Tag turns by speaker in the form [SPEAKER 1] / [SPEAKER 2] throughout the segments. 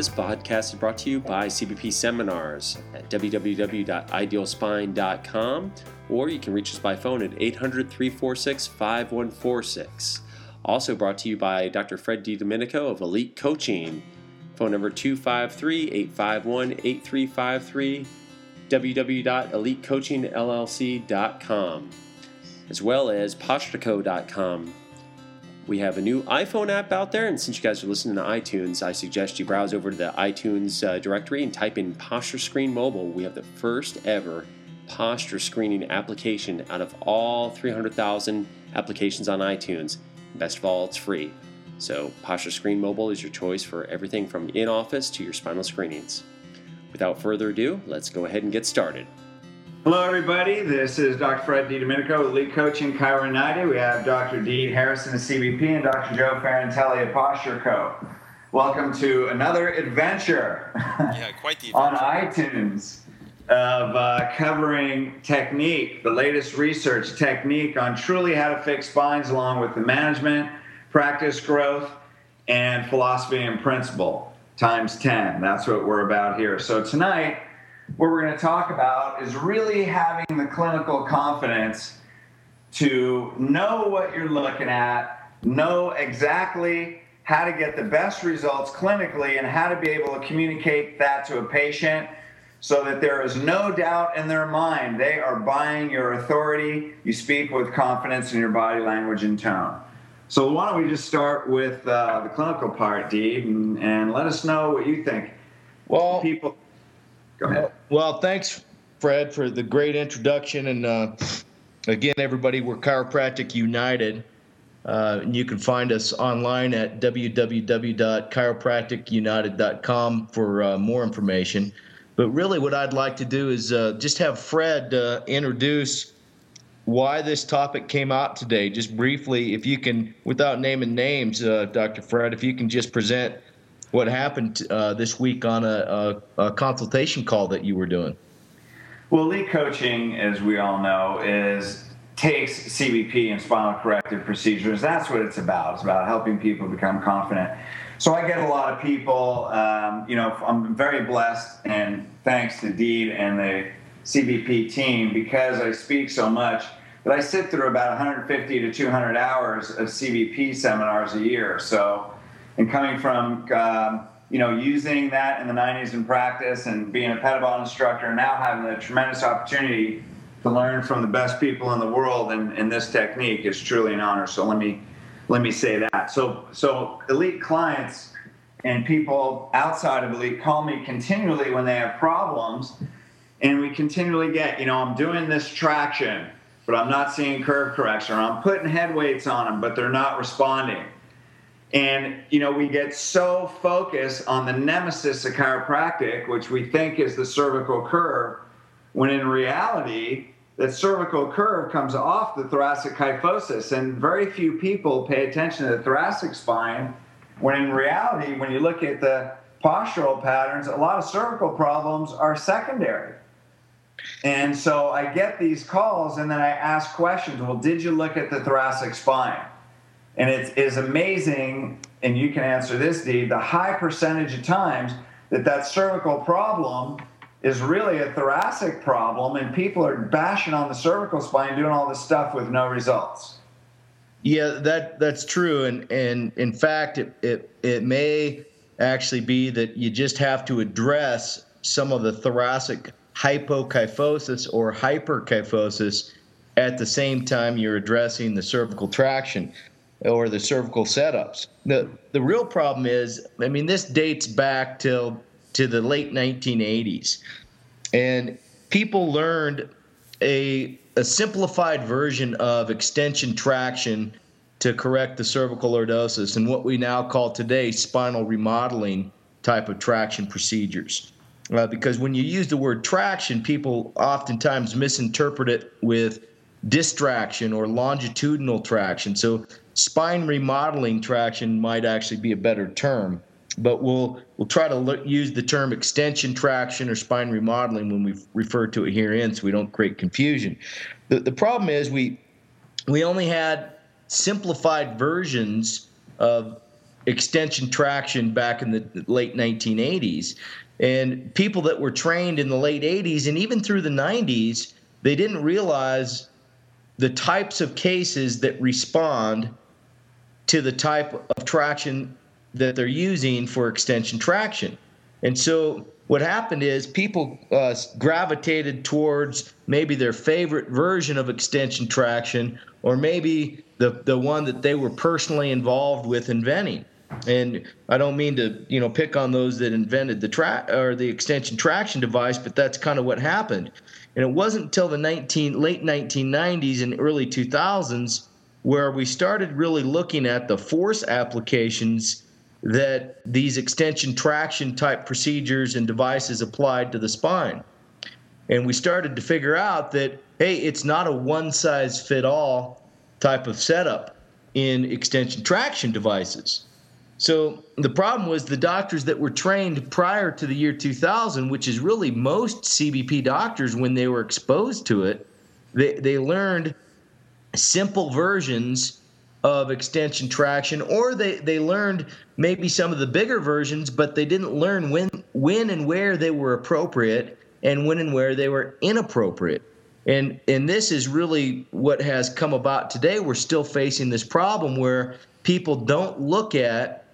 [SPEAKER 1] This podcast is brought to you by CBP Seminars at www.idealspine.com, or you can reach us by phone at 800 346 5146. Also brought to you by Dr. Fred D. DiDomenico of Elite Coaching. Phone number 253 851 8353, www.elitecoachingllc.com, as well as postureco.com. We have a new iPhone app out there, and since you guys are listening to iTunes, I suggest you browse over to the iTunes uh, directory and type in Posture Screen Mobile. We have the first ever posture screening application out of all 300,000 applications on iTunes. Best of all, it's free. So, Posture Screen Mobile is your choice for everything from in office to your spinal screenings. Without further ado, let's go ahead and get started.
[SPEAKER 2] Hello, everybody. This is Dr. Fred DiDomenico, Elite Coaching Chiro United. We have Dr. Deed Harrison CBP and Dr. Joe Ferrantelli of Posture Co. Welcome to another adventure
[SPEAKER 3] Yeah, quite the
[SPEAKER 2] on iTunes of uh, covering technique, the latest research technique on truly how to fix spines, along with the management, practice growth, and philosophy and principle times 10. That's what we're about here. So, tonight, what we're going to talk about is really having the clinical confidence to know what you're looking at, know exactly how to get the best results clinically, and how to be able to communicate that to a patient so that there is no doubt in their mind they are buying your authority. You speak with confidence in your body language and tone. So, why don't we just start with uh, the clinical part, Deed, and, and let us know what you think.
[SPEAKER 4] Well,
[SPEAKER 2] People, go ahead.
[SPEAKER 4] well, thanks, Fred, for the great introduction. And uh, again, everybody, we're Chiropractic United. Uh, and you can find us online at www.chiropracticunited.com for uh, more information. But really, what I'd like to do is uh, just have Fred uh, introduce why this topic came out today. Just briefly, if you can, without naming names, uh, Dr. Fred, if you can just present what happened uh, this week on a, a, a consultation call that you were doing.
[SPEAKER 2] Well, Elite coaching, as we all know, is takes CBP and spinal corrective procedures. That's what it's about. It's about helping people become confident. So I get a lot of people. Um, you know, I'm very blessed, and thanks to Deed and the CBP team because I speak so much that I sit through about 150 to 200 hours of CBP seminars a year. So, and coming from um, you know using that in the 90s in practice and being a Pettibon instructor, and now having the tremendous opportunity to learn from the best people in the world in, in this technique is truly an honor. So let me let me say that. So so elite clients and people outside of elite call me continually when they have problems, and we continually get you know I'm doing this traction, but I'm not seeing curve correction, or I'm putting head weights on them, but they're not responding. And you know, we get so focused on the nemesis of chiropractic, which we think is the cervical curve, when in reality, that cervical curve comes off the thoracic kyphosis, and very few people pay attention to the thoracic spine. When in reality, when you look at the postural patterns, a lot of cervical problems are secondary. And so I get these calls, and then I ask questions. Well, did you look at the thoracic spine? And it is amazing, and you can answer this, Deed, the high percentage of times that that cervical problem is really a thoracic problem, and people are bashing on the cervical spine, doing all this stuff with no results.
[SPEAKER 4] Yeah, that that's true, and and in fact, it it it may actually be that you just have to address some of the thoracic hypokyphosis or hyperkyphosis at the same time you're addressing the cervical traction or the cervical setups. The the real problem is, I mean, this dates back till to the late 1980s, and people learned a a simplified version of extension traction to correct the cervical lordosis and what we now call today spinal remodeling type of traction procedures. Uh, because when you use the word traction, people oftentimes misinterpret it with distraction or longitudinal traction. So spine remodeling traction might actually be a better term, but we'll we'll try to look, use the term extension traction or spine remodeling when we refer to it herein, so we don't create confusion. The the problem is we we only had simplified versions of extension traction back in the late 1980s. And people that were trained in the late 80s and even through the 90s, they didn't realize the types of cases that respond to the type of traction that they're using for extension traction. And so what happened is people uh, gravitated towards maybe their favorite version of extension traction or maybe the, the one that they were personally involved with inventing. And I don't mean to, you know, pick on those that invented the track or the extension traction device, but that's kind of what happened. And it wasn't until the 19 late 1990s and early 2000s where we started really looking at the force applications that these extension traction type procedures and devices applied to the spine. And we started to figure out that, hey, it's not a one size fit all type of setup in extension traction devices. So the problem was the doctors that were trained prior to the year 2000, which is really most CBP doctors when they were exposed to it, they, they learned simple versions of extension traction, or they, they learned maybe some of the bigger versions, but they didn't learn when when and where they were appropriate and when and where they were inappropriate. And and this is really what has come about today. We're still facing this problem where people don't look at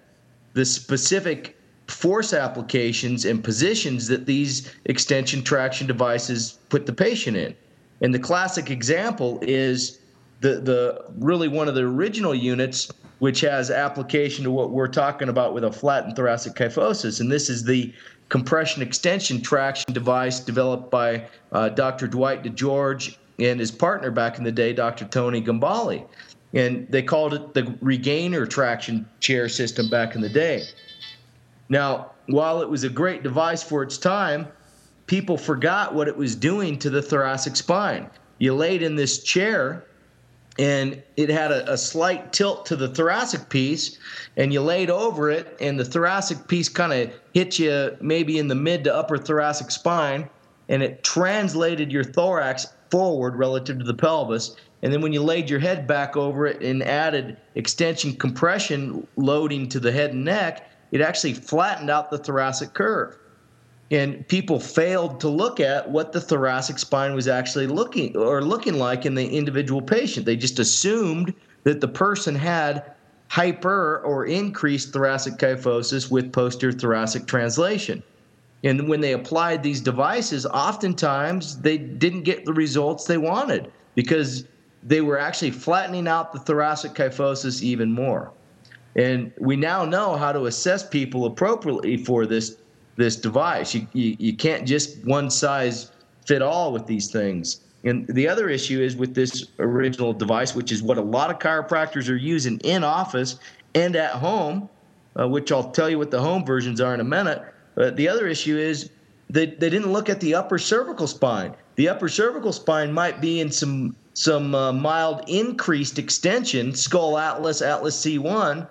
[SPEAKER 4] the specific force applications and positions that these extension traction devices put the patient in. And the classic example is the the really one of the original units which has application to what we're talking about with a flattened thoracic kyphosis and this is the compression extension traction device developed by uh, Dr. Dwight DeGeorge and his partner back in the day Dr. Tony Gambale and they called it the regainer traction chair system back in the day. Now while it was a great device for its time people forgot what it was doing to the thoracic spine. You laid in this chair and it had a, a, slight tilt to the thoracic piece and you laid over it and the thoracic piece kind of hit you maybe in the mid to upper thoracic spine and it translated your thorax forward relative to the pelvis and then when you laid your head back over it and added extension compression loading to the head and neck it actually flattened out the thoracic curve and people failed to look at what the thoracic spine was actually looking or looking like in the individual patient. They just assumed that the person had hyper or increased thoracic kyphosis with posterior thoracic translation. And when they applied these devices, oftentimes they didn't get the results they wanted because they were actually flattening out the thoracic kyphosis even more. And we now know how to assess people appropriately for this this device. You, you, you can't just one size fit all with these things. And the other issue is with this original device, which is what a lot of chiropractors are using in office and at home, uh, which I'll tell you what the home versions are in a minute. But the other issue is they, they didn't look at the upper cervical spine. The upper cervical spine might be in some some uh, mild increased extension, skull atlas, atlas C1,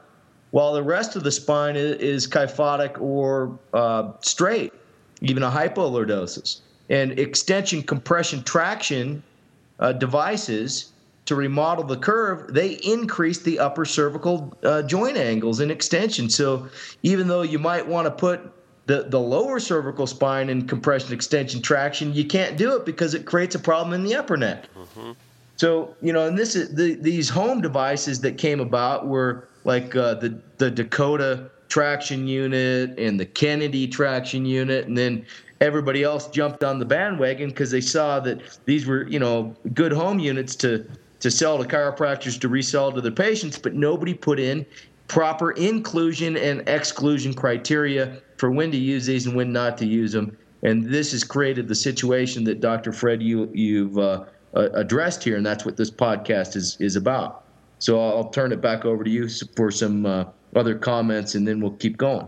[SPEAKER 4] while the rest of the spine is, is kyphotic or uh, straight, even a hypolordosis. And extension, compression, traction uh, devices to remodel the curve, they increase the upper cervical uh, joint angles in extension. So even though you might want to put the, the lower cervical spine and compression, extension, traction, you can't do it because it creates a problem in the upper neck. Mm-hmm. So you know, and this is the, these home devices that came about were like uh, the the Dakota traction unit and the Kennedy traction unit, and then everybody else jumped on the bandwagon because they saw that these were you know good home units to to sell to chiropractors to resell to their patients, but nobody put in proper inclusion and exclusion criteria for when to use these and when not to use them. And this has created the situation that Dr. Fred you you've uh, addressed here, and that's what this podcast is is about. So I'll turn it back over to you for some uh, other comments, and then we'll keep going.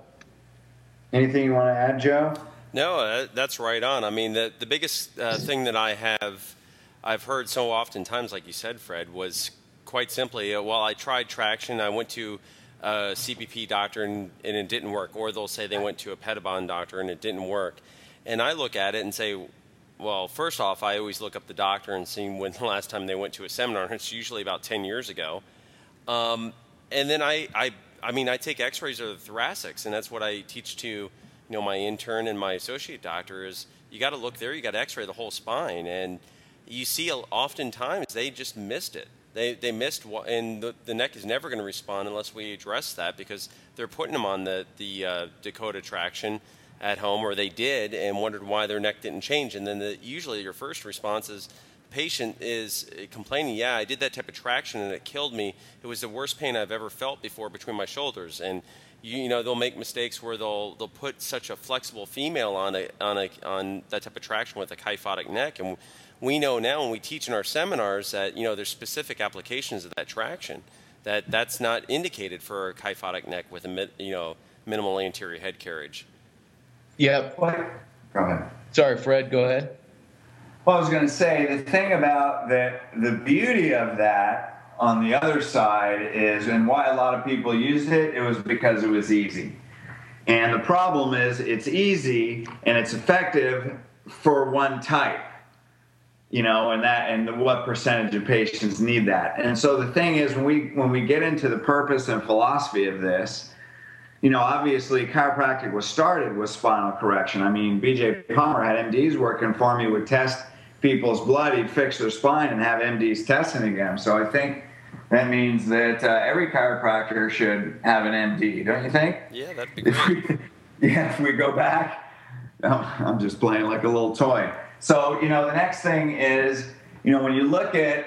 [SPEAKER 2] Anything you want to add, Joe?
[SPEAKER 1] No, uh, that's right on. I mean, the the biggest uh, thing that I have, I've heard so often times, like you said, Fred, was quite simply, uh, well, I tried traction. I went to a CBP doctor and, and it didn't work, or they'll say they went to a Pettibon doctor and it didn't work. And I look at it and say, well, first off, I always look up the doctor and see when the last time they went to a seminar. and It's usually about 10 years ago. Um, and then I, I I mean, I take X-rays of the thoracics, and that's what I teach to, you know, my intern and my associate doctor is you got to look there, you got to X-ray the whole spine, and you see oftentimes they just missed it. They, they missed, and the, the neck is never going to respond unless we address that because they're putting them on the, the uh, Dakota traction at home, or they did, and wondered why their neck didn't change. And then the, usually your first response is, patient is complaining, yeah, I did that type of traction and it killed me. It was the worst pain I've ever felt before between my shoulders. And you, you know they'll make mistakes where they'll they'll put such a flexible female on a on a on that type of traction with a kyphotic neck and we know now when we teach in our seminars that you know there's specific applications of that traction that that's not indicated for a kyphotic neck with a you know minimal anterior head carriage.
[SPEAKER 4] Yeah.
[SPEAKER 2] Go ahead.
[SPEAKER 4] Sorry, Fred. Go ahead.
[SPEAKER 2] Well, I was going to say the thing about that, the beauty of that on the other side is, and why a lot of people used it, it was because it was easy. And the problem is, it's easy and it's effective for one type you know, and that and what percentage of patients need that. And so the thing is, when we when we get into the purpose and philosophy of this, you know, obviously chiropractic was started with spinal correction. I mean, B.J. Palmer had MDs working for me, would test people's blood, he'd fix their spine, and have MDs testing again. So I think that means that uh, every chiropractor should have an MD, don't you think?
[SPEAKER 1] Yeah, that'd be great.
[SPEAKER 2] yeah, if we go back, I'm just playing like a little toy. So, you know, the next thing is, you know, when you look at,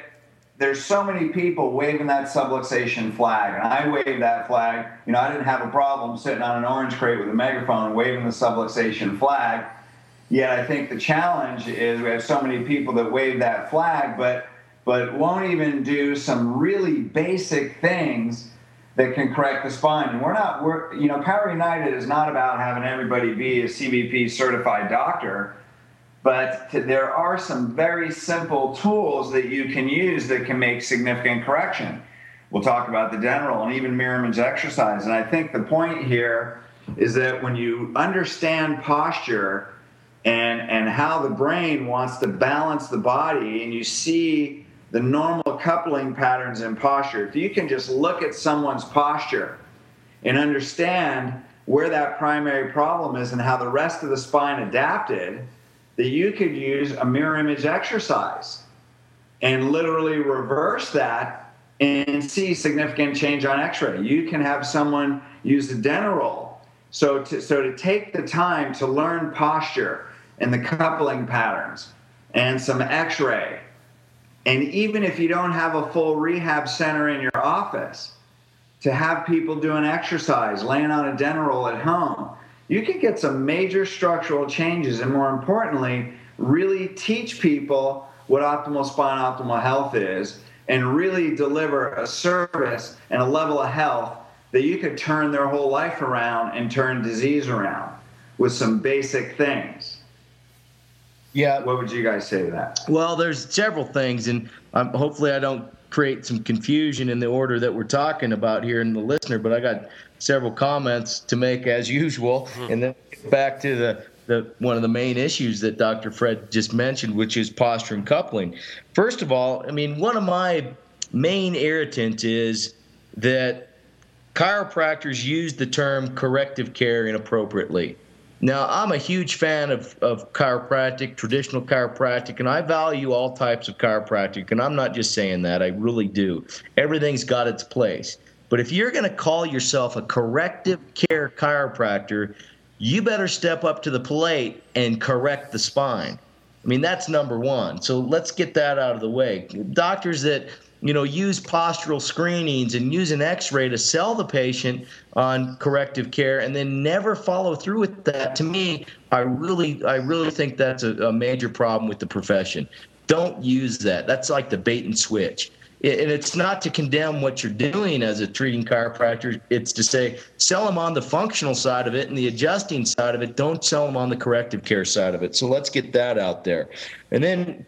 [SPEAKER 2] there's so many people waving that subluxation flag, and I waved that flag. You know, I didn't have a problem sitting on an orange crate with a megaphone waving the subluxation flag. Yet I think the challenge is we have so many people that wave that flag, but but won't even do some really basic things that can correct the spine. And we're not, we're, you know, Power United is not about having everybody be a CBP certified doctor but there are some very simple tools that you can use that can make significant correction. We'll talk about the general and even mirror image exercise. And I think the point here is that when you understand posture and, and how the brain wants to balance the body and you see the normal coupling patterns in posture, if you can just look at someone's posture and understand where that primary problem is and how the rest of the spine adapted – that you could use a mirror image exercise and literally reverse that and see significant change on x-ray. You can have someone use the Denneroll. So to, so to take the time to learn posture and the coupling patterns and some x-ray, and even if you don't have a full rehab center in your office, to have people doing exercise, laying on a Denneroll at home, you could get some major structural changes and more importantly really teach people what optimal spine optimal health is and really deliver a service and a level of health that you could turn their whole life around and turn disease around with some basic things.
[SPEAKER 4] Yeah.
[SPEAKER 2] What would you guys say to that?
[SPEAKER 4] Well there's several things and um, hopefully i don't create some confusion in the order that we're talking about here in the listener but i got several comments to make as usual, mm-hmm. and then back to the the, one of the main issues that Dr. Fred just mentioned, which is posture and coupling. First of all, I mean, one of my main irritants is that chiropractors use the term corrective care inappropriately. Now, I'm a huge fan of, of chiropractic, traditional chiropractic, and I value all types of chiropractic, and I'm not just saying that, I really do. Everything's got its place. But if you're going to call yourself a corrective care chiropractor, you better step up to the plate and correct the spine. I mean, that's number one. So let's get that out of the way. Doctors that you know use postural screenings and use an x-ray to sell the patient on corrective care and then never follow through with that to me i really i really think that's a, a major problem with the profession don't use that that's like the bait and switch and it's not to condemn what you're doing as a treating chiropractor. It's to say sell them on the functional side of it and the adjusting side of it. Don't sell them on the corrective care side of it. So let's get that out there. And then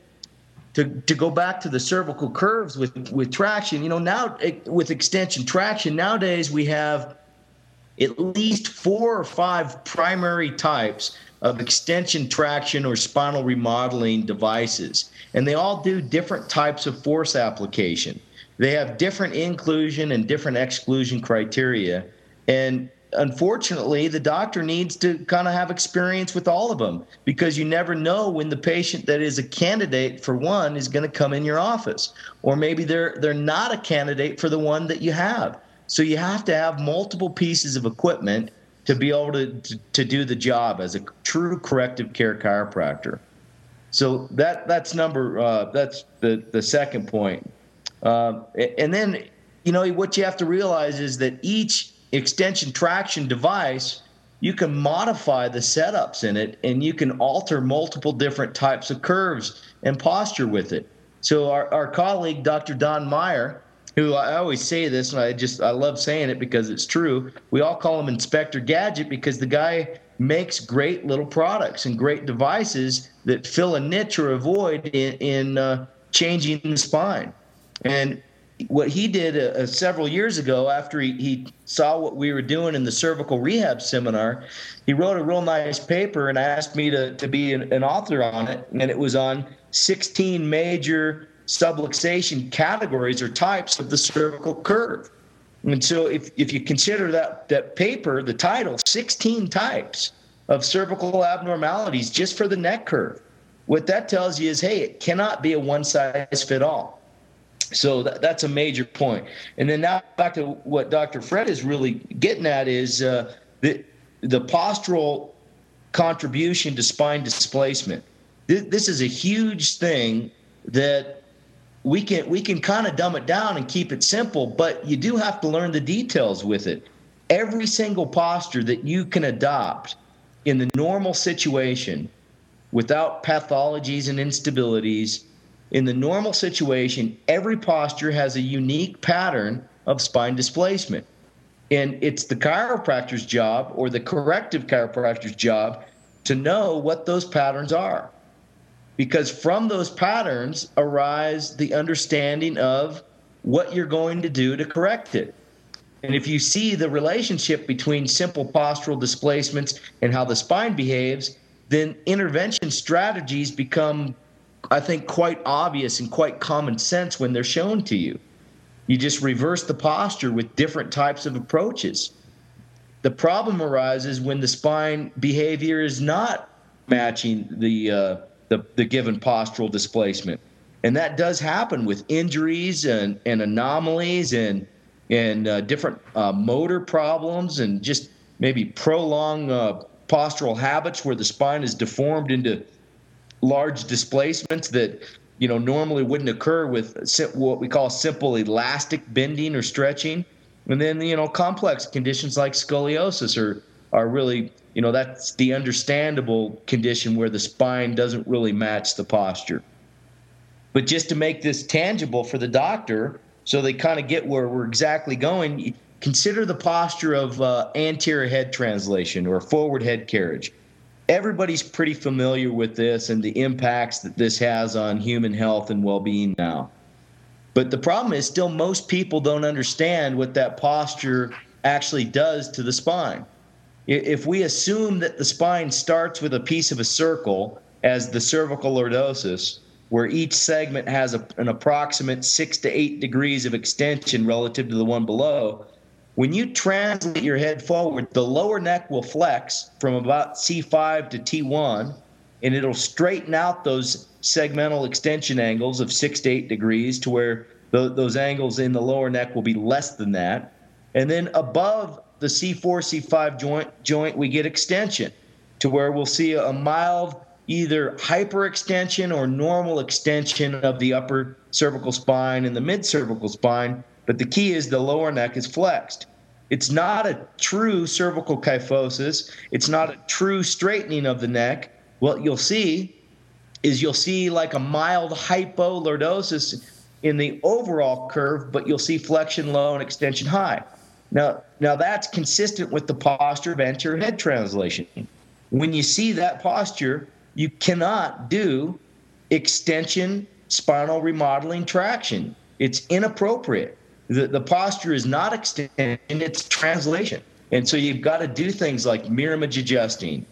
[SPEAKER 4] to, to go back to the cervical curves with, with traction, you know, now eh, with extension traction, nowadays we have at least four or five primary types of extension traction or spinal remodeling devices. And they all do different types of force application. they have different inclusion and different exclusion criteria. And unfortunately, the doctor needs to kind of have experience with all of them because you never know when the patient that is a candidate for one is going to come in your office, or maybe they're they're not a candidate for the one that you have. So you have to have multiple pieces of equipment to be able to, to, to do the job as a true corrective care chiropractor. So that that's number uh, that's the the second point. Uh, and then you know what you have to realize is that each extension traction device you can modify the setups in it and you can alter multiple different types of curves and posture with it. So our, our colleague Dr. Don Meyer who I always say this, and I just I love saying it because it's true. We all call him Inspector Gadget because the guy makes great little products and great devices that fill a niche or a void in, in uh, changing the spine. And what he did uh, uh, several years ago, after he, he saw what we were doing in the cervical rehab seminar, he wrote a real nice paper and asked me to, to be an, an author on it. And it was on 16 major subluxation categories or types of the cervical curve. And so if, if you consider that, that paper, the title, 16 types of cervical abnormalities just for the neck curve, what that tells you is, hey, it cannot be a one size fit all. So that, that's a major point. And then now back to what Dr. Fred is really getting at is uh, the, the postural contribution to spine displacement. This, this is a huge thing that we can we can kind of dumb it down and keep it simple, but you do have to learn the details with it. Every single posture that you can adopt in the normal situation without pathologies and instabilities, in the normal situation, every posture has a unique pattern of spine displacement. And it's the chiropractor's job or the corrective chiropractor's job to know what those patterns are because from those patterns arise the understanding of what you're going to do to correct it. And if you see the relationship between simple postural displacements and how the spine behaves, then intervention strategies become, I think, quite obvious and quite common sense when they're shown to you. You just reverse the posture with different types of approaches. The problem arises when the spine behavior is not matching the uh, the, the given postural displacement. And that does happen with injuries and, and anomalies and, and uh, different uh, motor problems and just maybe prolonged uh, postural habits where the spine is deformed into large displacements that you know normally wouldn't occur with what we call simple elastic bending or stretching and then you know complex conditions like scoliosis are are really you know that's the understandable condition where the spine doesn't really match the posture. But just to make this tangible for the doctor so they kind of get where we're exactly going consider the posture of uh, anterior head translation or forward head carriage. Everybody's pretty familiar with this and the impacts that this has on human health and well-being now. But the problem is still most people don't understand what that posture actually does to the spine if we assume that the spine starts with a piece of a circle as the cervical lordosis, where each segment has a, an approximate six to eight degrees of extension relative to the one below, when you translate your head forward, the lower neck will flex from about C5 to T1, and it'll straighten out those segmental extension angles of six to eight degrees to where those angles in the lower neck will be less than that. And then above the C4, C5 joint, joint, we get extension to where we'll see a mild either hyperextension or normal extension of the upper cervical spine and the mid cervical spine. But the key is the lower neck is flexed. It's not a true cervical kyphosis. It's not a true straightening of the neck. What you'll see is you'll see like a mild hypolordosis in the overall curve, but you'll see flexion low and extension high. Now, now that's consistent with the posture of anterior head translation. When you see that posture, you cannot do extension spinal remodeling traction. It's inappropriate. The, the posture is not extension, it's translation. And so you've got to do things like mirror image adjusting,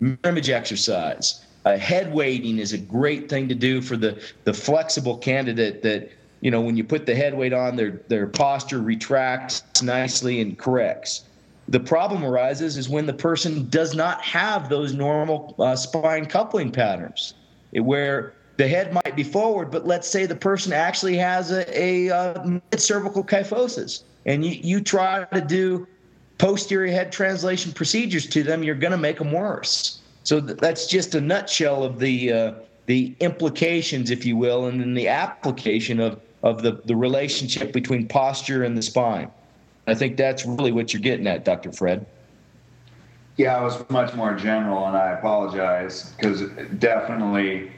[SPEAKER 4] mirror image exercise. Uh, head weighting is a great thing to do for the, the flexible candidate that you know, when you put the head weight on, their their posture retracts nicely and corrects. The problem arises is when the person does not have those normal uh, spine coupling patterns, where the head might be forward, but let's say the person actually has a, a, uh, mid-cervical kyphosis, and you, you try to do posterior head translation procedures to them, you're going to make them worse. So th- that's just a nutshell of the uh, the implications, if you will, and then the application of of the, the relationship between posture and the spine. I think that's really what you're getting at, Dr. Fred.
[SPEAKER 2] Yeah, I was much more general, and I apologize because definitely,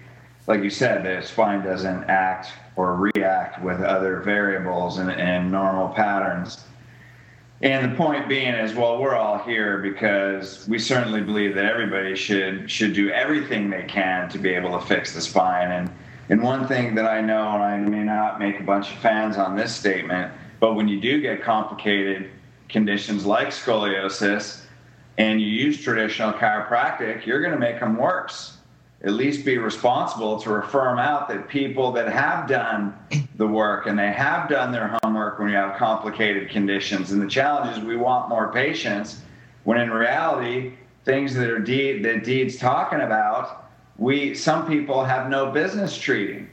[SPEAKER 2] like you said, the spine doesn't act or react with other variables and, and normal patterns. And the point being is, well, we're all here because we certainly believe that everybody should should do everything they can to be able to fix the spine. And and one thing that I know, and I may not make a bunch of fans on this statement, but when you do get complicated conditions like scoliosis and you use traditional chiropractic, you're going to make them worse. At least be responsible to refer them out that people that have done the work and they have done their homework when you have complicated conditions. And the challenge is we want more patients when in reality, things that are deed that Deed's talking about, we some people have no business treating.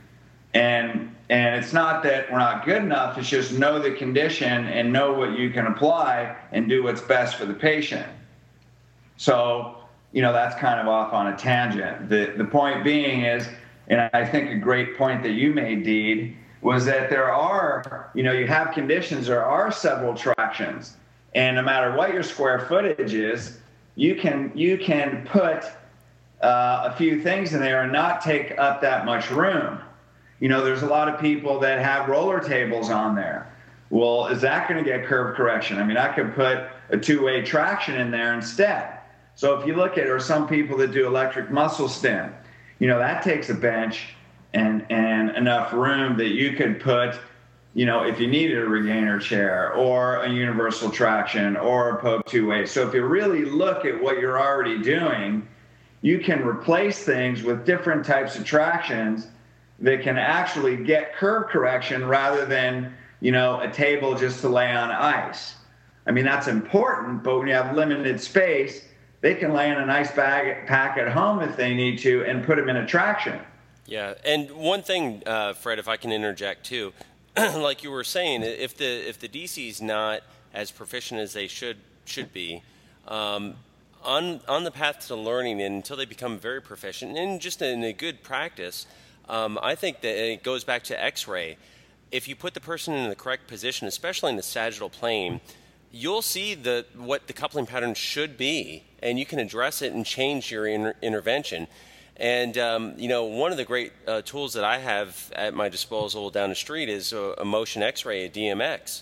[SPEAKER 2] And and it's not that we're not good enough, it's just know the condition and know what you can apply and do what's best for the patient. So, you know, that's kind of off on a tangent. The, the point being is, and I think a great point that you made, Deed, was that there are, you know, you have conditions, there are several tractions. And no matter what your square footage is, you can you can put uh, a few things in there and not take up that much room. You know, there's a lot of people that have roller tables on there. Well, is that going to get curve correction? I mean, I could put a two-way traction in there instead. So if you look at, or some people that do electric muscle stim, you know, that takes a bench and and enough room that you could put, you know, if you needed a regainer chair or a universal traction or a Pope two-way. So if you really look at what you're already doing, you can replace things with different types of tractions that can actually get curve correction rather than you know a table just to lay on ice. I mean that's important, but when you have limited space, they can lay in a nice bag pack at home if they need to and put them in a traction.
[SPEAKER 1] Yeah, and one thing, uh, Fred, if I can interject too, like you were saying, if the if the DC is not as proficient as they should should be, um, on on the path to learning, and until they become very proficient, and just in a good practice, um, I think that it goes back to X-ray. If you put the person in the correct position, especially in the sagittal plane, you'll see the what the coupling pattern should be, and you can address it and change your inter- intervention. And um, you know, one of the great uh, tools that I have at my disposal down the street is a, a motion X-ray, a DMX,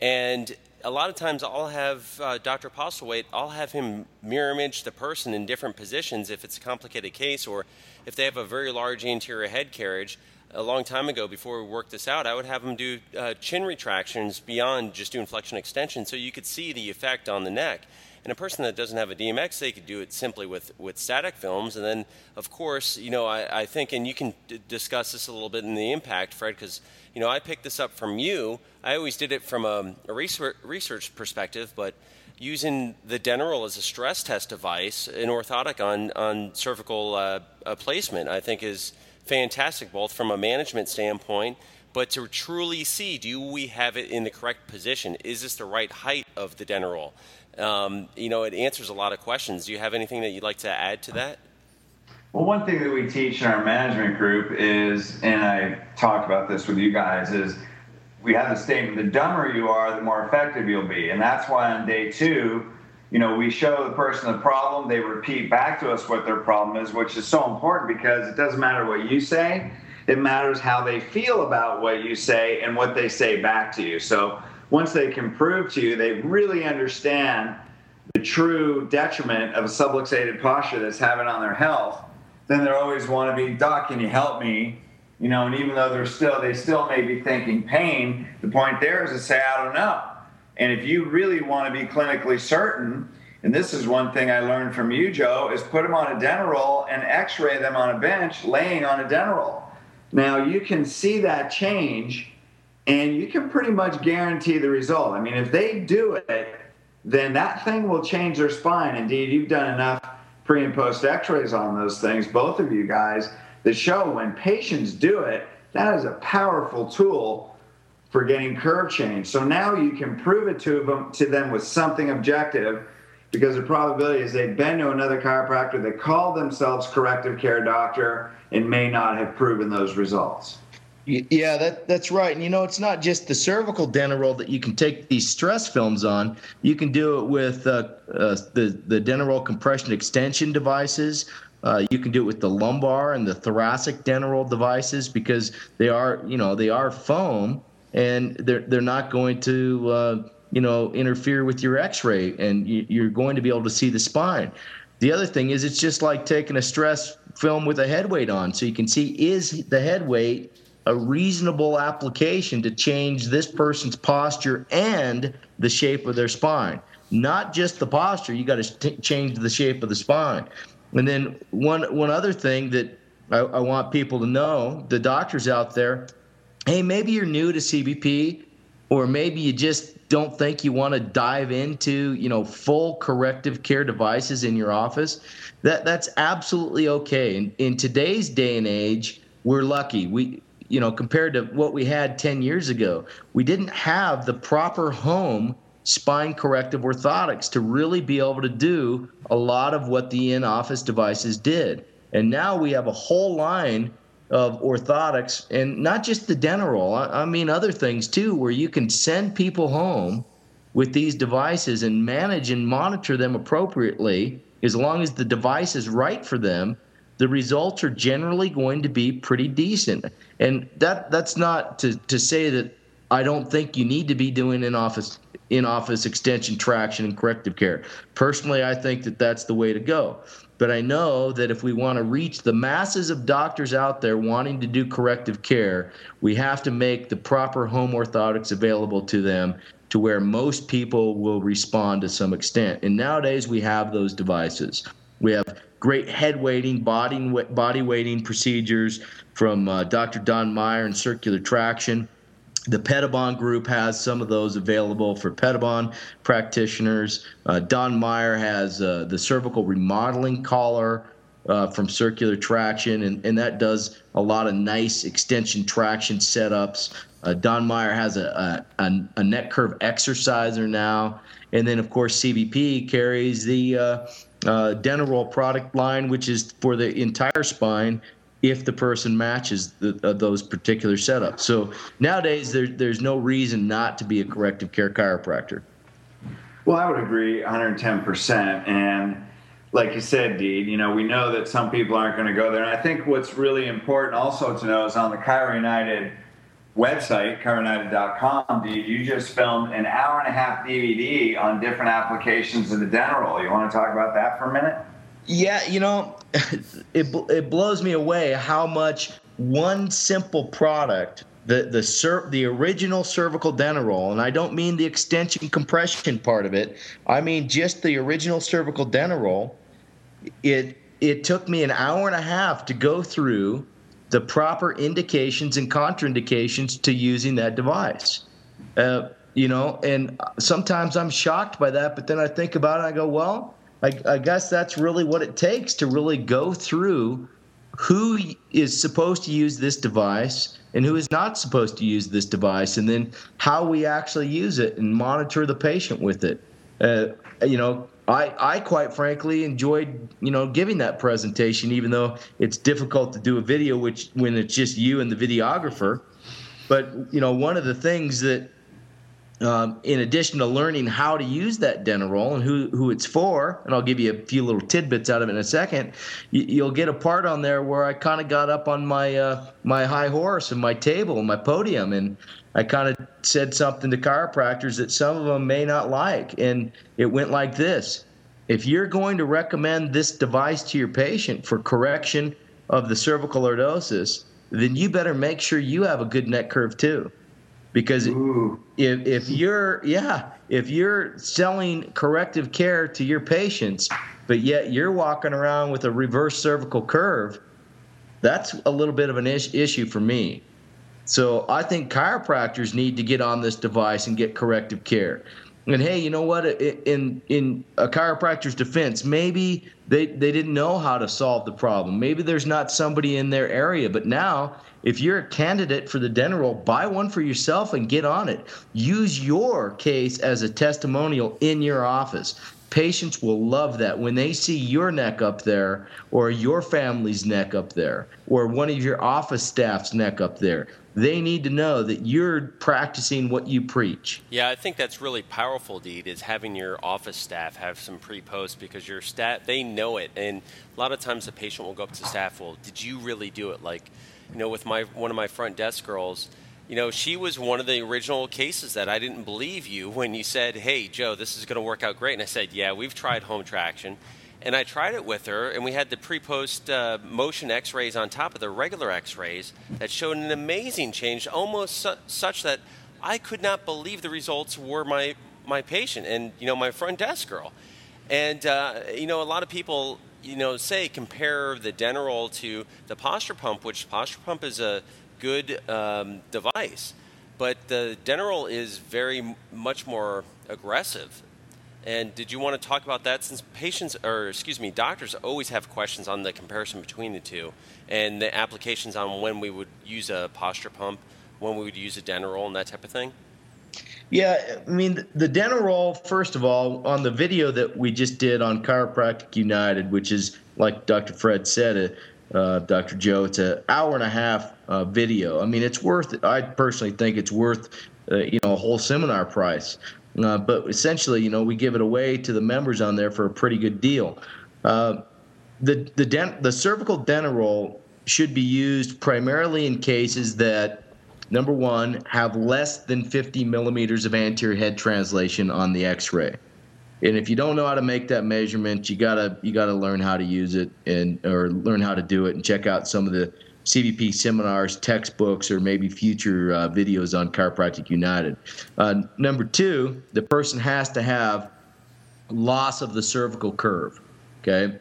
[SPEAKER 1] and a lot of times I'll have uh, Dr. Postlewaite, I'll have him mirror image the person in different positions if it's a complicated case or if they have a very large anterior head carriage. A long time ago, before we worked this out, I would have them do uh, chin retractions beyond just doing flexion extension so you could see the effect on the neck. And a person that doesn't have a DMX, they could do it simply with, with static films. And then, of course, you know, I, I think, and you can d- discuss this a little bit in the impact, Fred, because you know, I picked this up from you. I always did it from a, a research, research perspective, but using the Denneroll as a stress test device in orthotic on, on cervical uh, placement, I think is fantastic, both from a management standpoint, but to truly see do we have it in the correct position? Is this the right height of the Denneroll? Um, you know, it answers a lot of questions. Do you have anything that you'd like to add to that?
[SPEAKER 2] Well, one thing that we teach in our management group is, and I talked about this with you guys, is we have the statement: the dumber you are, the more effective you'll be, and that's why on day two, you know, we show the person the problem, they repeat back to us what their problem is, which is so important because it doesn't matter what you say, it matters how they feel about what you say and what they say back to you. So once they can prove to you, they really understand the true detriment of a subluxated posture that's having on their health then they always want to be, Doc, can you help me? You know, and even though they're still, they still may be thinking pain, the point there is to say, I don't know. And if you really want to be clinically certain, and this is one thing I learned from you, Joe, is put them on a Denneroll and x-ray them on a bench laying on a Denneroll. Now you can see that change and you can pretty much guarantee the result. I mean, if they do it, then that thing will change their spine. Indeed, you've done enough pre and post x rays on those things, both of you guys, that show when patients do it, that is a powerful tool for getting curve change. So now you can prove it to them, to them with something objective because the probability is they've been to another chiropractor, they call themselves corrective care doctor, and may not have proven those results.
[SPEAKER 4] Yeah, that that's right. And you know, it's not just the cervical roll that you can take these stress films on. You can do it with uh, uh, the the roll compression extension devices. Uh, you can do it with the lumbar and the thoracic roll devices because they are, you know, they are foam and they're they're not going to, uh, you know, interfere with your X-ray, and you, you're going to be able to see the spine. The other thing is, it's just like taking a stress film with a head weight on, so you can see is the head weight a reasonable application to change this person's posture and the shape of their spine. Not just the posture, you got to change the shape of the spine. And then one one other thing that I, I want people to know, the doctors out there, hey, maybe you're new to CBP, or maybe you just don't think you want to dive into you know full corrective care devices in your office that that's absolutely okay in, in today's day and age we're lucky we you know, compared to what we had 10 years ago. We didn't have the proper home spine corrective orthotics to really be able to do a lot of what the in office devices did. And now we have a whole line of orthotics and not just the Denneroll, I, I mean other things too, where you can send people home with these devices and manage and monitor them appropriately as long as the device is right for them the results are generally going to be pretty decent. And that that's not to, to say that I don't think you need to be doing in office in office extension traction and corrective care. Personally, I think that that's the way to go. But I know that if we want to reach the masses of doctors out there wanting to do corrective care, we have to make the proper home orthotics available to them to where most people will respond to some extent. And nowadays we have those devices. We have great head weighting, body, body weighting procedures from uh, Dr. Don Meyer and circular traction. The Pettibon group has some of those available for Pettibon practitioners. Uh, Don Meyer has uh, the cervical remodeling collar uh, from circular traction, and, and that does a lot of nice extension traction setups. Uh, Don Meyer has a, a, a, neck curve exerciser now. And then, of course, CBP carries the uh, Denneroll product line, which is for the entire spine if the person matches the, uh, those particular setups. So nowadays, there, there's no reason not to be a corrective care chiropractor.
[SPEAKER 2] Well, I would agree 110%. And like you said, Deed, you know, we know that some people aren't going to go there. And I think what's really important also to know is on the Chiro United – website, chirounited.com, dude, you just filmed an hour and a half DVD on different applications of the Denneroll. You want to talk about that for a minute?
[SPEAKER 4] Yeah, you know, it, it blows me away how much one simple product, the the cer- the original cervical Denneroll, and I don't mean the extension compression part of it. I mean just the original cervical Denneroll. It it took me an hour and a half to go through the proper indications and contraindications to using that device. Uh, you know, and sometimes I'm shocked by that, but then I think about it I go, well, I, I guess that's really what it takes to really go through who is supposed to use this device and who is not supposed to use this device, and then how we actually use it and monitor the patient with it. Uh, you know, I, I quite frankly enjoyed, you know, giving that presentation, even though it's difficult to do a video, which when it's just you and the videographer. But you know, one of the things that, um, in addition to learning how to use that Denneroll and who who it's for, and I'll give you a few little tidbits out of it in a second, you, will get a part on there where I kind of got up on my uh, my high horse and my table and my podium, and I kind of said something to chiropractors that some of them may not like. And it went like this If you're going to recommend this device to your patient for correction of the cervical lordosis, then you better make sure you have a good neck curve too. Because if, if you're, yeah, if you're selling corrective care to your patients, but yet you're walking around with a reverse cervical curve, that's a little bit of an is- issue for me. So I think chiropractors need to get on this device and get corrective care. And hey, you know what? In in a chiropractor's defense, maybe they they didn't know how to solve the problem. Maybe there's not somebody in their area. But now, if you're a candidate for the Denneroll, buy one for yourself and get on it. Use your case as a testimonial in your office. Patients will love that when they see your neck up there, or your family's neck up there, or one of your office staff's neck up there they need to know that you're practicing what you preach.
[SPEAKER 1] Yeah, I think that's really powerful, Deed, is having your office staff have some pre-post because your staff, they know it. And a lot of times the patient will go up to staff, well, did you really do it? Like, you know, with my one of my front desk girls, you know, she was one of the original cases that I didn't believe you when you said, hey, Joe, this is going to work out great. And I said, yeah, we've tried home traction and I tried it with her, and we had the pre-post uh, motion X-rays on top of the regular X-rays that showed an amazing change, almost su- such that I could not believe the results were my my patient and you know my front desk girl, and uh, you know a lot of people you know say compare the Denneroll to the posture pump, which posture pump is a good um, device, but the Denneroll is very much more aggressive and did you want to talk about that since patients, or excuse me, doctors always have questions on the comparison between the two and the applications on when we would use a posture pump, when we would use a Denneroll, and that type of thing?
[SPEAKER 4] Yeah, I mean, the Denneroll, first of all, on the video that we just did on Chiropractic United, which is, like Dr. Fred said, uh, Dr. Joe, it's an hour and a half uh, video. I mean, it's worth, I personally think it's worth, uh, you know, a whole seminar price. Uh, but essentially, you know, we give it away to the members on there for a pretty good deal. Uh, the the the cervical Denneroll should be used primarily in cases that number one have less than 50 millimeters of anterior head translation on the X-ray. And if you don't know how to make that measurement, you gotta you gotta learn how to use it and or learn how to do it and check out some of the CBP seminars, textbooks, or maybe future uh, videos on Chiropractic United. Uh, number two, the person has to have loss of the cervical curve. Okay.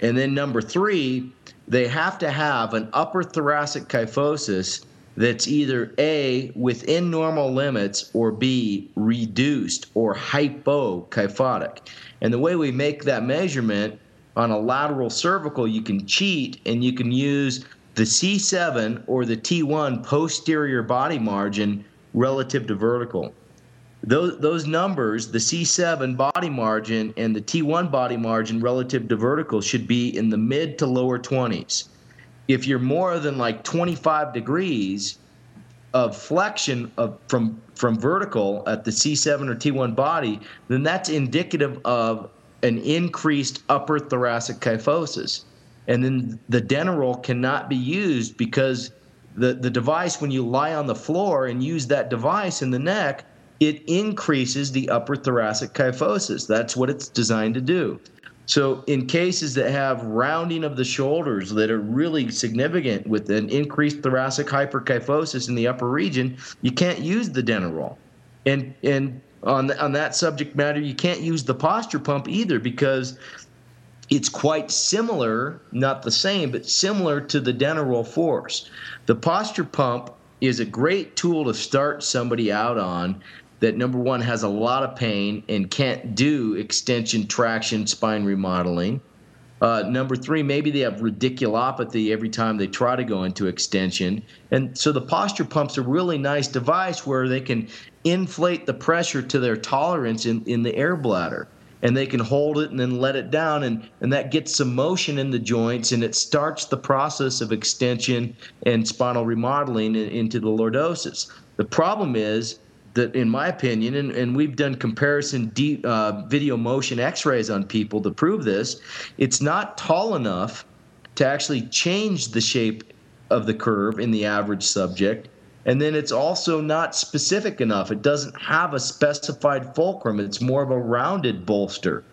[SPEAKER 4] And then number three, they have to have an upper thoracic kyphosis that's either A, within normal limits, or B, reduced or hypokyphotic. And the way we make that measurement on a lateral cervical, you can cheat and you can use the C7 or the T1 posterior body margin relative to vertical. Those, those numbers, the C7 body margin and the T1 body margin relative to vertical, should be in the mid to lower 20s. If you're more than like 25 degrees of flexion of, from, from vertical at the C7 or T1 body, then that's indicative of an increased upper thoracic kyphosis. And then the Denneroll cannot be used because the, the device, when you lie on the floor and use that device in the neck, it increases the upper thoracic kyphosis. That's what it's designed to do. So, in cases that have rounding of the shoulders that are really significant with an increased thoracic hyperkyphosis in the upper region, you can't use the Denneroll. And and on the, on that subject matter, you can't use the posture pump either because it's quite similar, not the same, but similar to the Denneroll Force. The posture pump is a great tool to start somebody out on that number one has a lot of pain and can't do extension, traction, spine remodeling. Uh, number three, maybe they have radiculopathy every time they try to go into extension. And so the posture pump's a really nice device where they can inflate the pressure to their tolerance in, in the air bladder. And they can hold it and then let it down, and, and that gets some motion in the joints, and it starts the process of extension and spinal remodeling into the lordosis. The problem is that, in my opinion, and, and we've done comparison deep, uh, video motion x rays on people to prove this, it's not tall enough to actually change the shape of the curve in the average subject. And then it's also not specific enough. It doesn't have a specified fulcrum, it's more of a rounded bolster.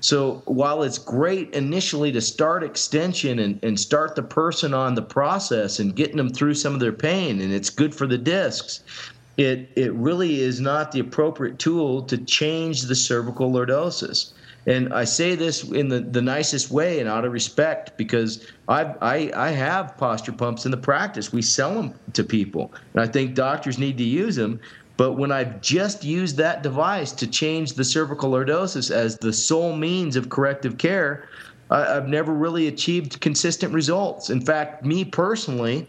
[SPEAKER 4] So while it's great initially to start extension and, and start the person on the process and getting them through some of their pain, and it's good for the discs, it it really is not the appropriate tool to change the cervical lordosis. And I say this in the, the nicest way and out of respect because i I, I have posture pumps in the practice. We sell them to people. And I think doctors need to use them. But when I've just used that device to change the cervical lordosis as the sole means of corrective care, I've never really achieved consistent results. In fact, me personally,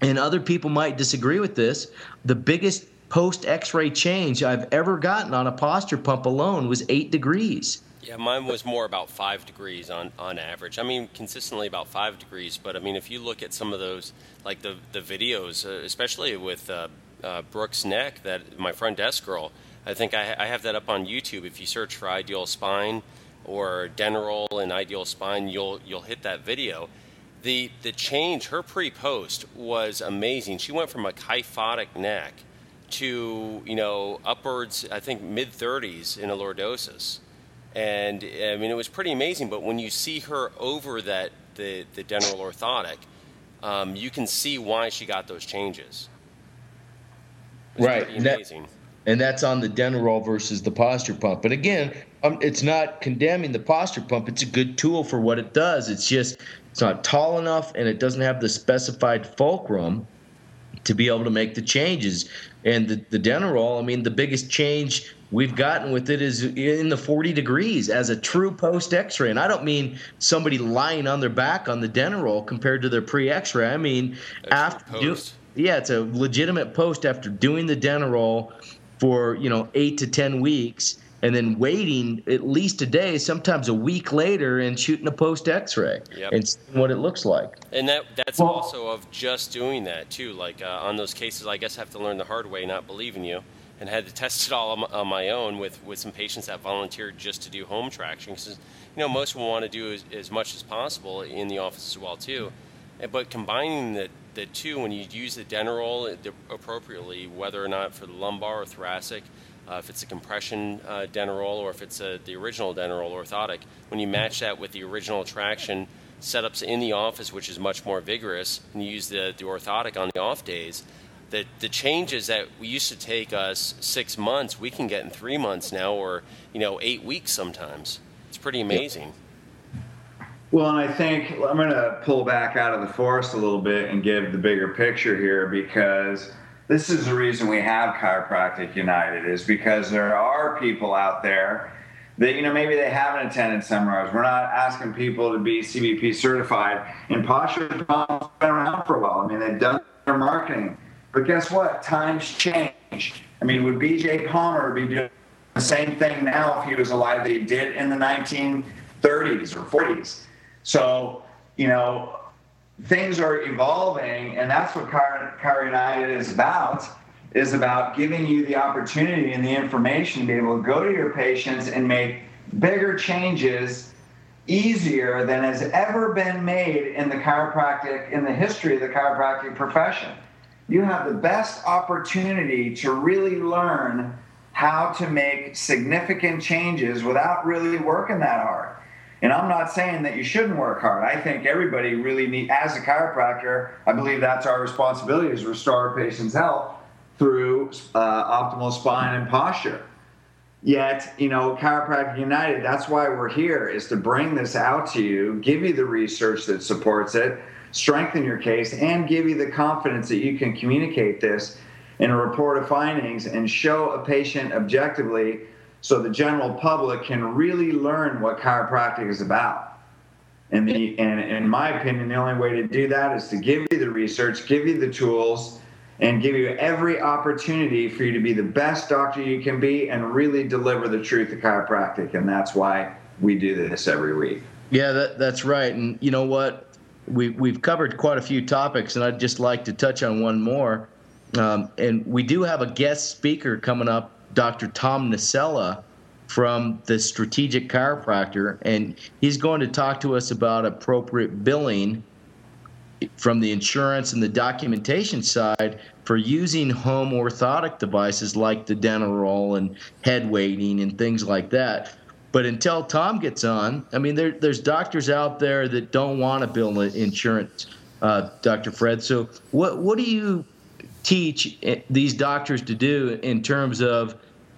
[SPEAKER 4] and other people might disagree with this, the biggest post x ray change I've ever gotten on a posture pump alone was eight degrees.
[SPEAKER 1] Yeah, mine was more about five degrees on, on average. I mean, consistently about five degrees. But I mean, if you look at some of those, like the the videos, uh, especially with uh, uh, Brooks Neck, that my friend Desk Girl, I think I, I, have that up on YouTube. If you search for Ideal Spine or Denneroll and Ideal Spine, you'll you'll hit that video. The the change, her pre-post was amazing. She went from a kyphotic neck to you know upwards, I think mid 30s in a lordosis and I mean it was pretty amazing. But when you see her over that the the Denneroll orthotic, um, you can see why she got those changes.
[SPEAKER 4] Right, amazing. That, and that's on the Denneroll versus the posture pump. But again, um, it's not condemning the posture pump. It's a good tool for what it does. It's just it's not tall enough, and it doesn't have the specified fulcrum to be able to make the changes. And the, the Denneroll, I mean, the biggest change we've gotten with it is in the 40 degrees as a true post x-ray and i don't mean somebody lying on their back on the Denneroll compared to their pre x-ray i mean after do, yeah it's a legitimate post after doing the Denneroll for you know eight to ten weeks and then waiting at least a day, sometimes a week later, and shooting a post X-ray yep. and seeing what it looks like.
[SPEAKER 1] And that that's well, also of just doing that too. Like uh, on those cases, I guess I have to learn the hard way, not believing you and had to test it all on my own with, with some patients that volunteered just to do home traction because you know most will want to do as, as, much as possible in the office as well too but combining the, the two when you use the Denneroll appropriately whether or not for the lumbar or thoracic uh, if it's a compression uh, Denneroll or if it's a, the original Denneroll orthotic when you match that with the original traction setups in the office which is much more vigorous and you use the, the orthotic on the off days the, the changes that used to take us six months, we can get in three months now, or you know, eight weeks sometimes. It's pretty amazing.
[SPEAKER 2] Well, and I think I'm going to pull back out of the forest a little bit and give the bigger picture here because this is the reason we have Chiropractic United is because there are people out there that you know maybe they haven't attended seminars. We're not asking people to be CBP certified. And Posture been around for a while. I mean, they've done their marketing but guess what? Times change. I mean, would BJ Palmer be doing the same thing now if he was alive that he did in the 1930s or 40s? So, you know, things are evolving, and that's what Chiro United is about is about giving you the opportunity and the information to be able to go to your patients and make bigger changes easier than has ever been made in the chiropractic in the history of the chiropractic profession you have the best opportunity to really learn how to make significant changes without really working that hard. And I'm not saying that you shouldn't work hard. I think everybody really need, as a chiropractor, I believe that's our responsibility is restore a patient's health through uh, optimal spine and posture. Yet, you know, Chiropractic United, that's why we're here, is to bring this out to you, give you the research that supports it, strengthen your case, and give you the confidence that you can communicate this in a report of findings and show a patient objectively so the general public can really learn what chiropractic is about. And, the, and in my opinion, the only way to do that is to give you the research, give you the tools, and give you every opportunity for you to be the best doctor you can be and really deliver the truth of chiropractic. And that's why we do this every week.
[SPEAKER 4] Yeah, that, that's right. And you know what? we, we've covered quite a few topics, and I'd just like to touch on one more. Um, and we do have a guest speaker coming up, Dr. Tom Nacella from the Strategic Chiropractor, and he's going to talk to us about appropriate billing from the insurance and the documentation side for using home orthotic devices like the Denneroll and head weighting and things like that. But until Tom gets on, I mean, there, there's doctors out there that don't want to bill insurance, uh, Dr. Fred. So, what what do you teach eh, these doctors to do in terms of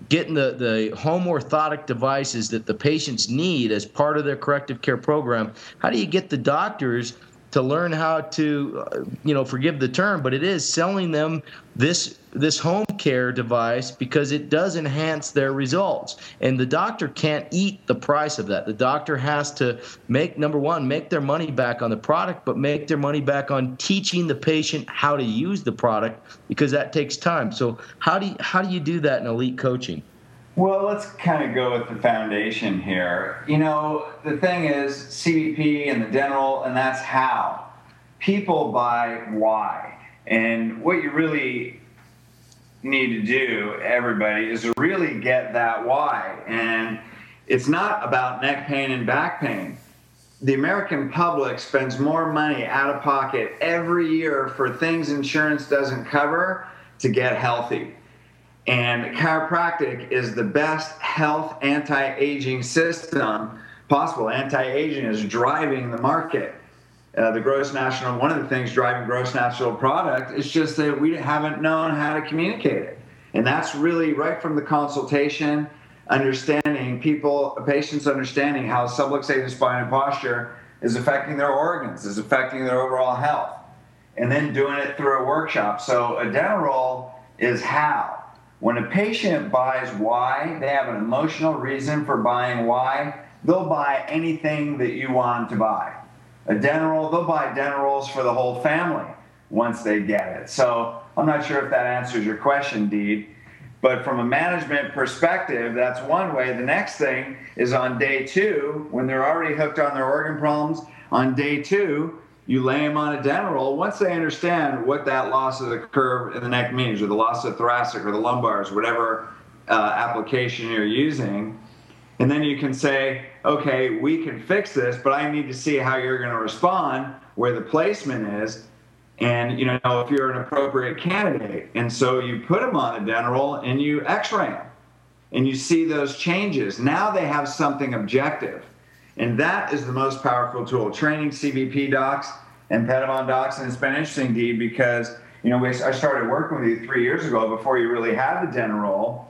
[SPEAKER 4] getting the, the home orthotic devices that the patients need as part of their corrective care program. How do you get the doctors to learn how to, uh, you know, forgive the term, but it is selling them this this home care device because it does enhance their results. And the doctor can't eat the price of that. The doctor has to make number one, make their money back on the product, but make their money back on teaching the patient how to use the product because that takes time. So how do you, how do you do that in elite coaching?
[SPEAKER 2] Well, let's kind of go with the foundation here. You know, the thing is CBP and the Denneroll, and that's how. People buy why. And what you really need to do, everybody, is to really get that why. And it's not about neck pain and back pain. The American public spends more money out of pocket every year for things insurance doesn't cover to get healthy. And chiropractic is the best health anti aging system possible. Anti aging is driving the market. Uh, the gross national, one of the things driving gross national product is just that we haven't known how to communicate it. And that's really right from the consultation, understanding people, patients understanding how subluxated spine and posture is affecting their organs, is affecting their overall health, and then doing it through a workshop. So a Denneroll is how when a patient buys why, they have an emotional reason for buying why, they'll buy anything that you want to buy. A Denneroll they'll buy Dennerolls for the whole family once they get it. So I'm not sure if that answers your question, Deed. But from a management perspective, that's one way. The next thing is on day two, when they're already hooked on their organ problems, on day two, you lay them on a Denneroll. Once they understand what that loss of the curve in the neck means, or the loss of thoracic or the lumbars, whatever uh, application you're using, and then you can say, okay, we can fix this, but I need to see how you're going to respond, where the placement is, and you know if you're an appropriate candidate. And so you put them on a Denneroll and you X-ray them, and you see those changes. Now they have something objective. And that is the most powerful tool. Training CBP docs and Pettibon docs. And it's been interesting, Dee, because you know, I started working with you three years ago before you really had the Denneroll.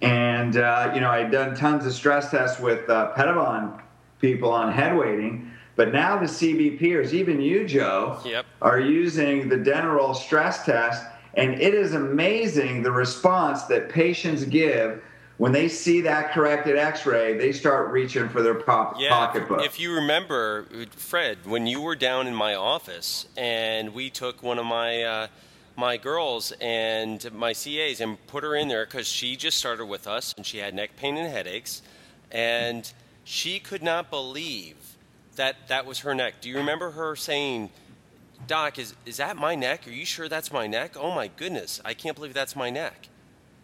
[SPEAKER 2] And, uh, you know, I'd done tons of stress tests with uh, Pettibon people on head weighting. But now the CBPers, even you, Joe,
[SPEAKER 1] yep.
[SPEAKER 2] are using the Denneroll stress test. And it is amazing the response that patients give when they see that corrected x-ray they start reaching for their pop-
[SPEAKER 1] yeah,
[SPEAKER 2] pocketbook.
[SPEAKER 1] if you remember fred when you were down in my office and we took one of my uh, my girls and my cas and put her in there because she just started with us and she had neck pain and headaches and she could not believe that that was her neck. Do you remember her saying doc is, is that my neck? Are you sure that's my neck? Oh my goodness i can't believe that's my neck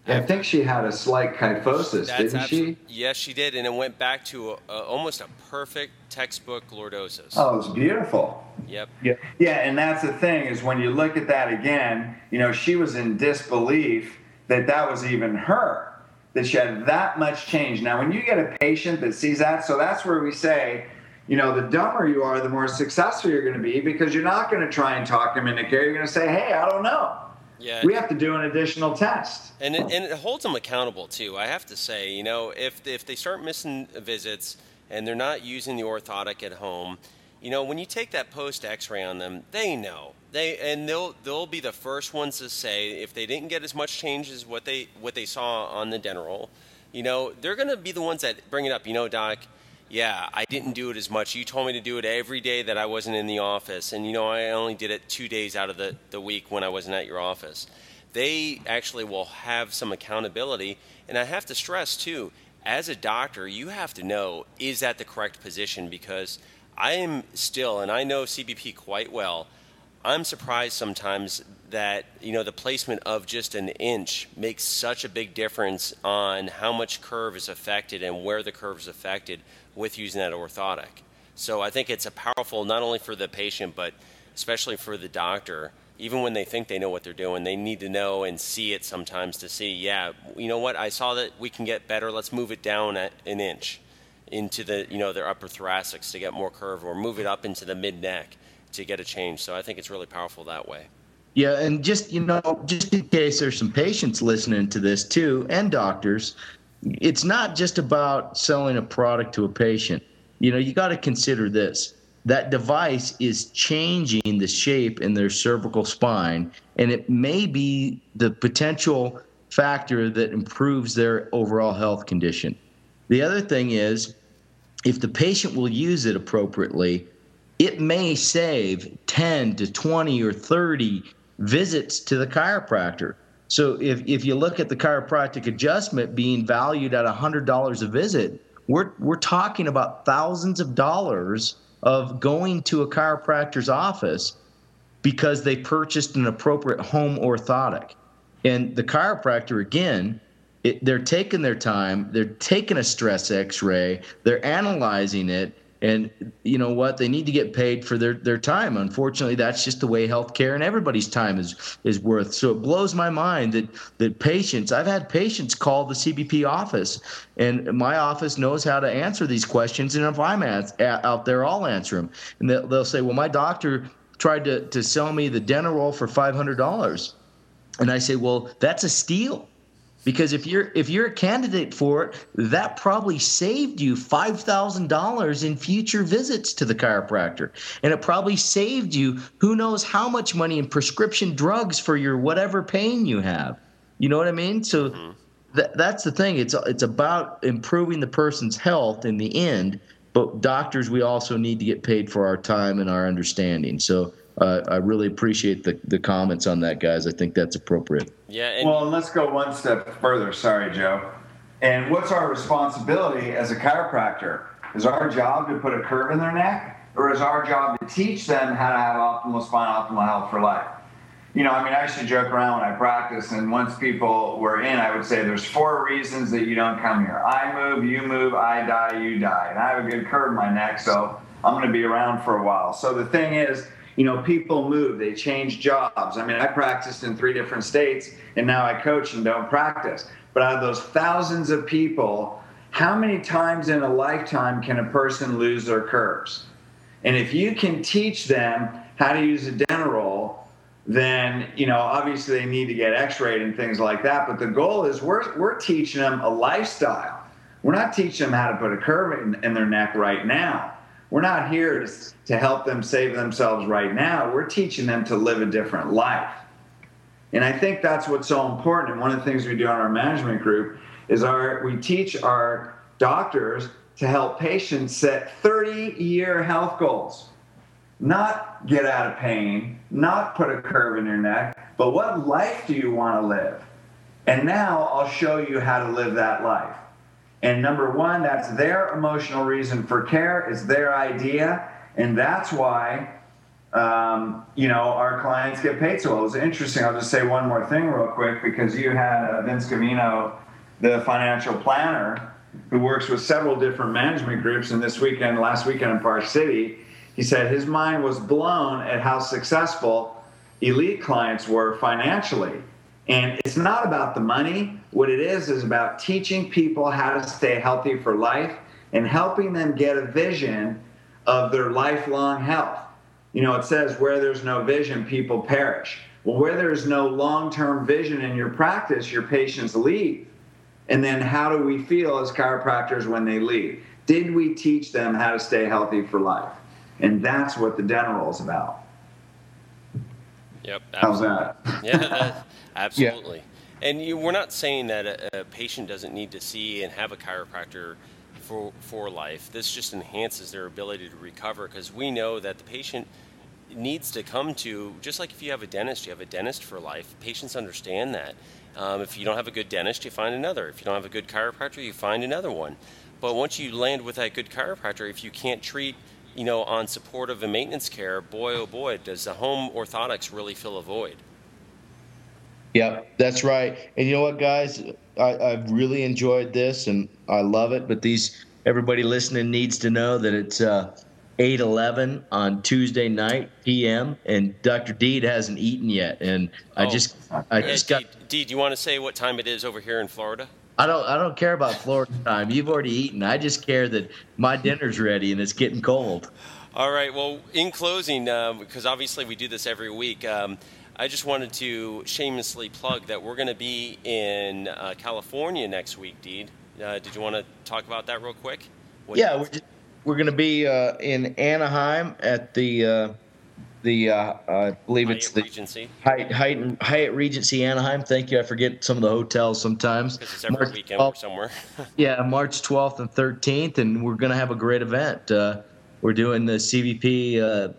[SPEAKER 2] I think she had a slight kyphosis, That's didn't she?
[SPEAKER 1] Yes, she did, and it went back to a, a, almost a perfect textbook lordosis.
[SPEAKER 2] Oh, it's beautiful.
[SPEAKER 1] Yep.
[SPEAKER 2] Yeah. Yeah, and that's the thing is when you look at that again, you know, she was in disbelief that that was even her, that she had that much change. Now, when you get a patient that sees that, so that's where we say, you know, the dumber you are, the more successful you're going to be because you're not going to try and talk them into care. You're going to say, hey, I don't know. Yeah. We have to do an additional test.
[SPEAKER 1] And it, and it holds them accountable too. I have to say, you know, if if they start missing visits and they're not using the orthotic at home, you know, when you take that post X-ray on them, they know. They and they'll they'll be the first ones to say if they didn't get as much change as what they what they saw on the Denneroll, you know, they're going to be the ones that bring it up. You know, doc, yeah, I didn't do it as much. You told me to do it every day that I wasn't in the office. And, you know, I only did it two days out of the, the week when I wasn't at your office. They actually will have some accountability. And I have to stress, too, as a doctor, you have to know is that the correct position? Because I am still, and I know CBP quite well, I'm surprised sometimes that you know the placement of just an inch makes such a big difference on how much curve is affected and where the curve is affected with using that orthotic. So I think it's a powerful not only for the patient but especially for the doctor. Even when they think they know what they're doing, they need to know and see it sometimes to see, yeah, you know what? I saw that we can get better. Let's move it down an inch into the you know their upper thoracics to get more curve, or move it up into the mid neck to get a change. So I think it's really powerful that way.
[SPEAKER 4] Yeah, and just you know, just in case there's some patients listening to this too, and doctors, it's not just about selling a product to a patient. You know, you got to consider this. That device is changing the shape in their cervical spine, and it may be the potential factor that improves their overall health condition. The other thing is, if the patient will use it appropriately, it may save 10 to 20 or 30 visits to the chiropractor. So if, if you look at the chiropractic adjustment being valued at $100 a visit, we're, we're talking about thousands of dollars of going to a chiropractor's office because they purchased an appropriate home orthotic. And the chiropractor, again, it, they're taking their time, they're taking a stress x ray, they're analyzing it, and you know what? They need to get paid for their their time. Unfortunately that's just the way healthcare and everybody's time is is worth. So it blows my mind that that patients i've had patients call the cbp office and my office knows how to answer these questions. And if i'm at, out there i'll answer them and they'll, they'll say well my doctor tried to, to sell me the Denneroll for $500 and i say well that's a steal because if you're if you're a candidate for it that probably saved you $5000 in future visits to the chiropractor. And it probably saved you who knows how much money in prescription drugs for your whatever pain you have. You know what i mean? So mm-hmm. th- that's the thing. It's it's about improving the person's health in the end but doctors we also need to get paid for our time and our understanding. So uh, I really appreciate the, the comments on that, guys. I think that's appropriate.
[SPEAKER 2] Yeah. And- well, and let's go one step further. Sorry, Joe. And what's our responsibility as a chiropractor? Is our job to put a curve in their neck, or is our job to teach them how to have optimal spine, optimal health for life? You know, I mean, I used to joke around when I practice, and once people were in, I would say, "There's four reasons that you don't come here. I move, you move, I die, you die." And I have a good curve in my neck, so I'm going to be around for a while. So the thing is you know, people move, they change jobs. I mean, I practiced in three different states and now I coach and don't practice. But out of those thousands of people, how many times in a lifetime can a person lose their curves? And if you can teach them how to use a Denneroll, then you know obviously they need to get x-rayed and things like that but the goal is we're, we're teaching them a lifestyle we're not teaching them how to put a curve in, in their neck right now we're not here to, help them save themselves right now. We're teaching them to live a different life. And I think that's what's so important. And one of the things we do on our management group is our we teach our doctors to help patients set 30 year health goals. Not get out of pain, not put a curve in your neck, but what life do you want to live? And now I'll show you how to live that life. And number one, that's their emotional reason for care, it's their idea. And that's why, um, you know, our clients get paid so well. It was interesting. I'll just say one more thing real quick because you had uh, Vince Cavino, the financial planner, who works with several different management groups. And this weekend, last weekend in Park City, he said his mind was blown at how successful elite clients were financially. And it's not about the money. What it is is about teaching people how to stay healthy for life and helping them get a vision of their lifelong health. You know, it says where there's no vision, people perish. Well, where there's no long term vision in your practice, your patients leave. And then how do we feel as chiropractors when they leave? Did we teach them how to stay healthy for life? And that's what the Denneroll is about.
[SPEAKER 1] Yep.
[SPEAKER 2] Absolutely. How's
[SPEAKER 1] that? Yeah, that, absolutely. Yeah. And you, we're not saying that a, a, patient doesn't need to see and have a chiropractor for for life. This just enhances their ability to recover because we know that the patient needs to come to just like if you have a dentist, you have a dentist for life. Patients understand that. Um, if you don't have a good dentist, you find another. If you don't have a good chiropractor, you find another one. But once you land with that good chiropractor, if you can't treat you know, on supportive and maintenance care, boy, oh boy, does the home orthotics really fill a void.
[SPEAKER 4] Yeah, that's right. And you know what, guys? I, I've really enjoyed this and I love it. But these everybody listening needs to know that it's uh, 8:11 on Tuesday night p.m. and Dr. Deed hasn't eaten yet, and I oh. just I just got.
[SPEAKER 1] Deed, do you want to say what time it is over here in Florida?
[SPEAKER 4] I don't I don't care about Florida time. You've already eaten. I just care that my dinner's ready and it's getting cold.
[SPEAKER 1] All right. Well, in closing, uh, because obviously we do this every week, um, I just wanted to shamelessly plug that we're going to be in uh, California next week, Deed. Uh, did you want to talk about that real quick?
[SPEAKER 4] What yeah, we're, we're going to be uh, in Anaheim at the uh, the uh, I believe
[SPEAKER 1] Hyatt
[SPEAKER 4] it's the
[SPEAKER 1] Regency.
[SPEAKER 4] Hyatt, Hyatt, Hyatt Regency Anaheim. Thank you. I forget some of the hotels sometimes.
[SPEAKER 1] Because it's every March weekend 12th, somewhere.
[SPEAKER 4] yeah, March 12th and 13th, and we're going to have a great event. Uh, we're doing the CBP uh,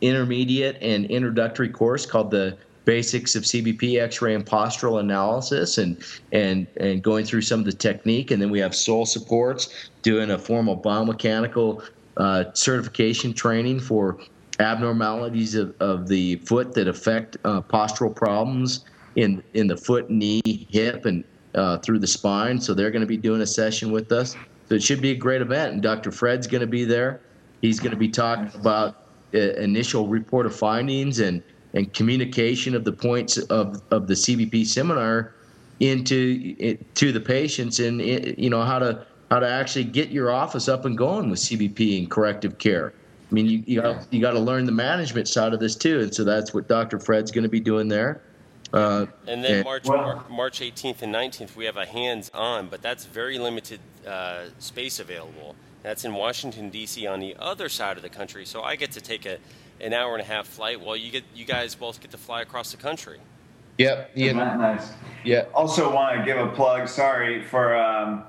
[SPEAKER 4] intermediate and introductory course called the basics of CBP X-ray and postural analysis, and and and going through some of the technique, and then we have Sole Supports, doing a formal biomechanical uh, certification training for abnormalities of, of the foot that affect uh, postural problems in in the foot, knee, hip, and uh, through the spine. So they're going to be doing a session with us. So it should be a great event. And Dr. Fred's going to be there. He's going to be talking about initial report of findings and and communication of the points of, of the CBP seminar into it, to the patients and you know how to how to actually get your office up and going with CBP and corrective care. I mean, you you got, you got to learn the management side of this too, and so that's what Dr. Fred's going to be doing there.
[SPEAKER 1] Uh, and then and, March well, March 18th and 19th, we have a hands-on, but that's very limited uh, space available. That's in Washington D.C. on the other side of the country, so I get to take a an hour and a half flight while you get you guys both get to fly across the country.
[SPEAKER 4] Yep.
[SPEAKER 2] Yeah. Nice.
[SPEAKER 4] Yeah.
[SPEAKER 2] Also, want to give a plug. Sorry for. Um,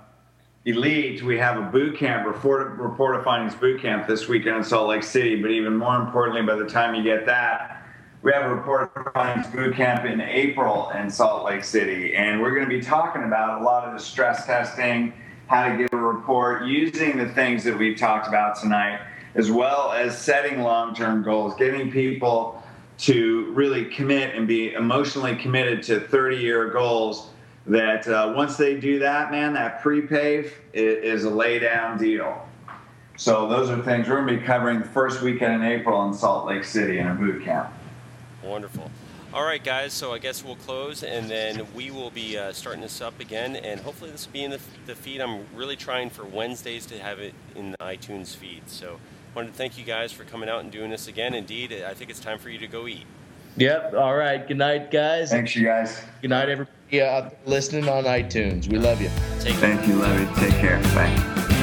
[SPEAKER 2] Elite, we have a boot camp, report, report of findings boot camp this weekend in Salt Lake City. But even more importantly, by the time you get that, we have a report of findings boot camp in April in Salt Lake City. And we're going to be talking about a lot of the stress testing, how to give a report, using the things that we've talked about tonight, as well as setting long term goals, getting people to really commit and be emotionally committed to 30 year goals that uh, once they do that, man, that pre-pave is, a lay down deal. So those are things we're going to be covering the first weekend in April in Salt Lake City in a boot camp.
[SPEAKER 1] Wonderful. All right, guys. So I guess we'll close, and then we will be uh, starting this up again, and hopefully this will be in the, the feed. I'm really trying for Wednesdays to have it in the iTunes feed. So I wanted to thank you guys for coming out and doing this again. Indeed, I think it's time for you to go eat.
[SPEAKER 4] Yep. All right. Good night, guys.
[SPEAKER 2] Thanks, you guys.
[SPEAKER 4] Good night, everybody out listening on iTunes. We love you.
[SPEAKER 2] Take care. Thank you. Love you. Take care. Bye.